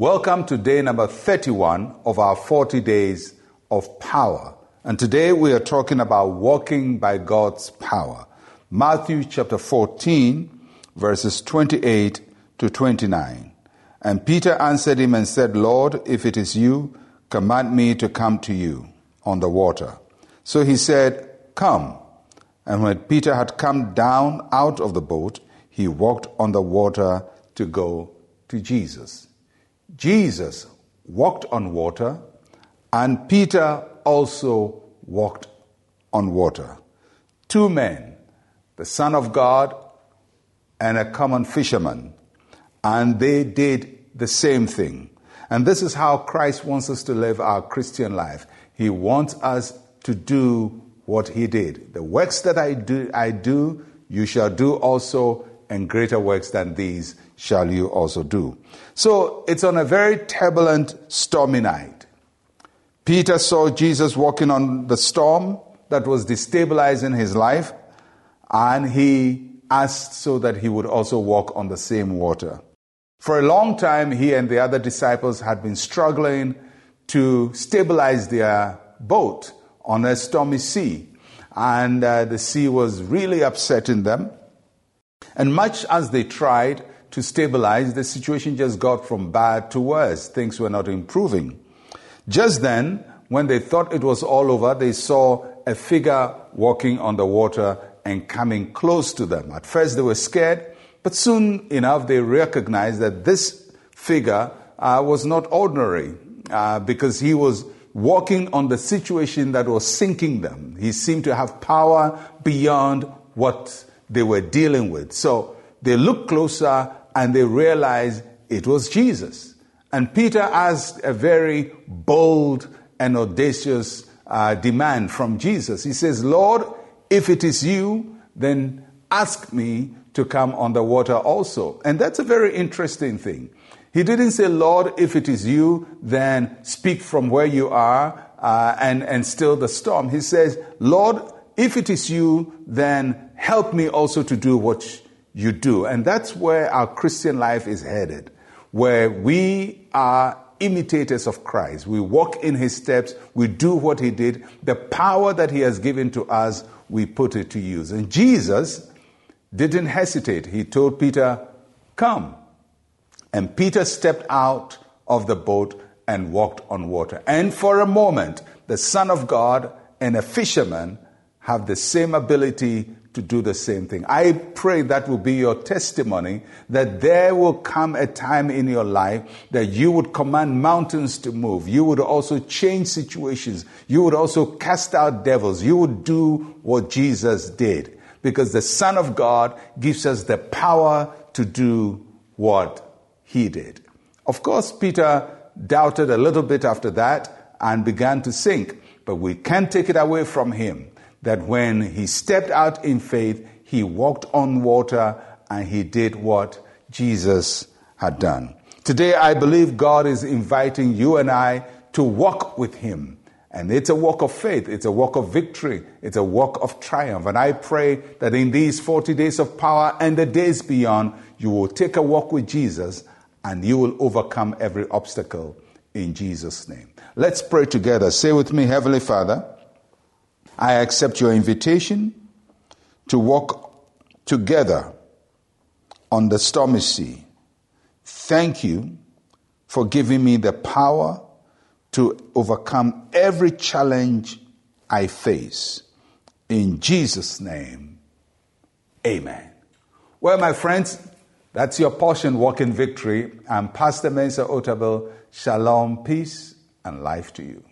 Welcome to day number 31 of our 40 days of power. And today we are talking about walking by God's power. Matthew chapter 14, verses 28 to 29. And Peter answered him and said, Lord, if it is you, command me to come to you on the water. So he said, Come. And when Peter had come down out of the boat, he walked on the water to go to Jesus. Jesus walked on water, and Peter also walked on water. Two men, the Son of God and a common fisherman, and they did the same thing. And this is how Christ wants us to live our Christian life. He wants us to do what he did. The works that I do, I do, you shall do also, and greater works than these shall you also do. So it's on a very turbulent, stormy night. Peter saw Jesus walking on the storm that was destabilizing his life, and he asked so that he would also walk on the same water. For a long time, he and the other disciples had been struggling to stabilize their boat on a stormy sea. And uh, the sea was really upsetting them. And much as they tried to stabilize, the situation just got from bad to worse. Things were not improving. Just then, when they thought it was all over, they saw a figure walking on the water and coming close to them. At first, they were scared, but soon enough, they recognized that this figure uh, was not ordinary uh, because he was walking on the situation that was sinking them. He seemed to have power beyond what they were dealing with. So they looked closer and they realized it was Jesus. And Peter asked a very bold and audacious uh, demand from Jesus. He says, Lord, if it is you, then ask me to come on the water also. And that's a very interesting thing. He didn't say, Lord, if it is you, then speak from where you are uh, and, and still the storm. He says, Lord, if it is you, then help me also to do what you do. And that's where our Christian life is headed, where we are imitators of Christ. We walk in his steps, we do what he did. The power that he has given to us, we put it to use. And Jesus didn't hesitate. He told Peter, Come. And Peter stepped out of the boat and walked on water. And for a moment, the Son of God and a fisherman have the same ability to do the same thing. I pray that will be your testimony that there will come a time in your life that you would command mountains to move. You would also change situations. You would also cast out devils. You would do what Jesus did because the Son of God gives us the power to do what he did. Of course, Peter doubted a little bit after that and began to sink, but we can't take it away from him that when he stepped out in faith, he walked on water and he did what Jesus had done. Today, I believe God is inviting you and I to walk with him. And it's a walk of faith, it's a walk of victory, it's a walk of triumph. And I pray that in these 40 days of power and the days beyond, you will take a walk with Jesus and you will overcome every obstacle in Jesus' name. Let's pray together. Say with me, Heavenly Father, I accept your invitation to walk together on the stormy sea. Thank you for giving me the power to overcome every challenge I face. In Jesus' name, amen. Well, my friends, that's your portion, walk in victory. I'm Pastor Mensa Otabil. Shalom, peace, and life to you.